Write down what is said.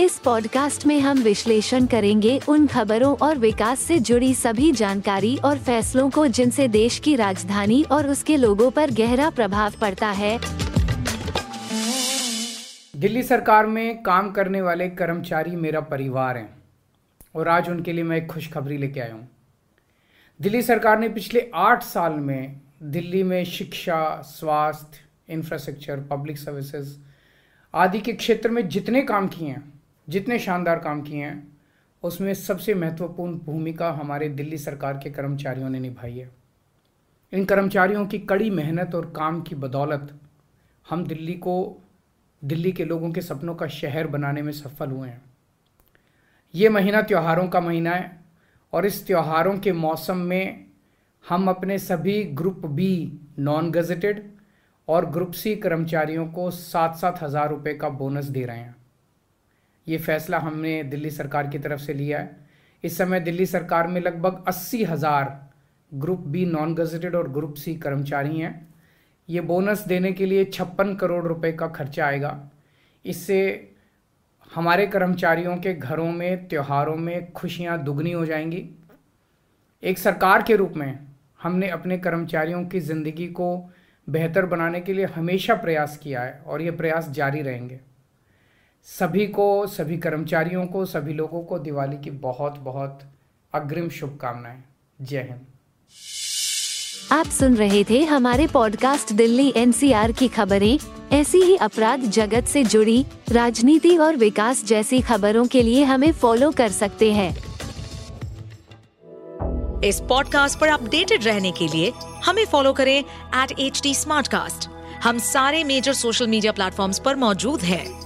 इस पॉडकास्ट में हम विश्लेषण करेंगे उन खबरों और विकास से जुड़ी सभी जानकारी और फैसलों को जिनसे देश की राजधानी और उसके लोगों पर गहरा प्रभाव पड़ता है। दिल्ली सरकार में काम करने वाले कर्मचारी मेरा परिवार हैं और आज उनके लिए मैं एक खुशखबरी लेके आया हूँ। दिल्ली सरकार ने पिछले आठ साल में दिल्ली में शिक्षा, स्वास्थ्य इंफ्रास्ट्रक्चर पब्लिक सर्विसेज़ आदि के क्षेत्र में जितने काम किए हैं जितने शानदार काम किए हैं, उसमें सबसे महत्वपूर्ण भूमिका हमारे दिल्ली सरकार के कर्मचारियों ने निभाई है। इन कर्मचारियों की कड़ी मेहनत और काम की बदौलत हम दिल्ली को, दिल्ली के लोगों के सपनों का शहर बनाने में सफल हुए हैं। ये महीना त्योहारों का महीना है और इस त्योहारों के मौसम में हम अपने सभी ग्रुप बी नॉन गजटेड और ग्रुप सी कर्मचारियों को सात सात हज़ार रुपये का बोनस दे रहे हैं। ये फैसला हमने दिल्ली सरकार की तरफ़ से लिया है। इस समय दिल्ली सरकार में लगभग अस्सी हज़ार ग्रुप बी नॉन गजटेड और ग्रुप सी कर्मचारी हैं। ये बोनस देने के लिए छप्पन करोड़ रुपए का खर्चा आएगा। इससे हमारे कर्मचारियों के घरों में, त्योहारों में खुशियाँ दुगनी हो जाएँगी। एक सरकार के रूप में हमने अपने कर्मचारियों की ज़िंदगी को बेहतर बनाने के लिए हमेशा प्रयास किया है और ये प्रयास जारी रहेंगे। सभी को सभी कर्मचारियों को सभी लोगों को दिवाली की बहुत बहुत अग्रिम शुभकामनाएँ। जय हिंद। आप सुन रहे थे हमारे पॉडकास्ट दिल्ली एनसीआर की खबरें। ऐसी ही अपराध जगत से जुड़ी राजनीति और विकास जैसी खबरों के लिए हमें फॉलो कर सकते हैं। इस पॉडकास्ट पर अपडेटेड रहने के लिए हमें फॉलो करें एट एच डी हम सारे मेजर सोशल मीडिया प्लेटफॉर्म पर मौजूद हैं।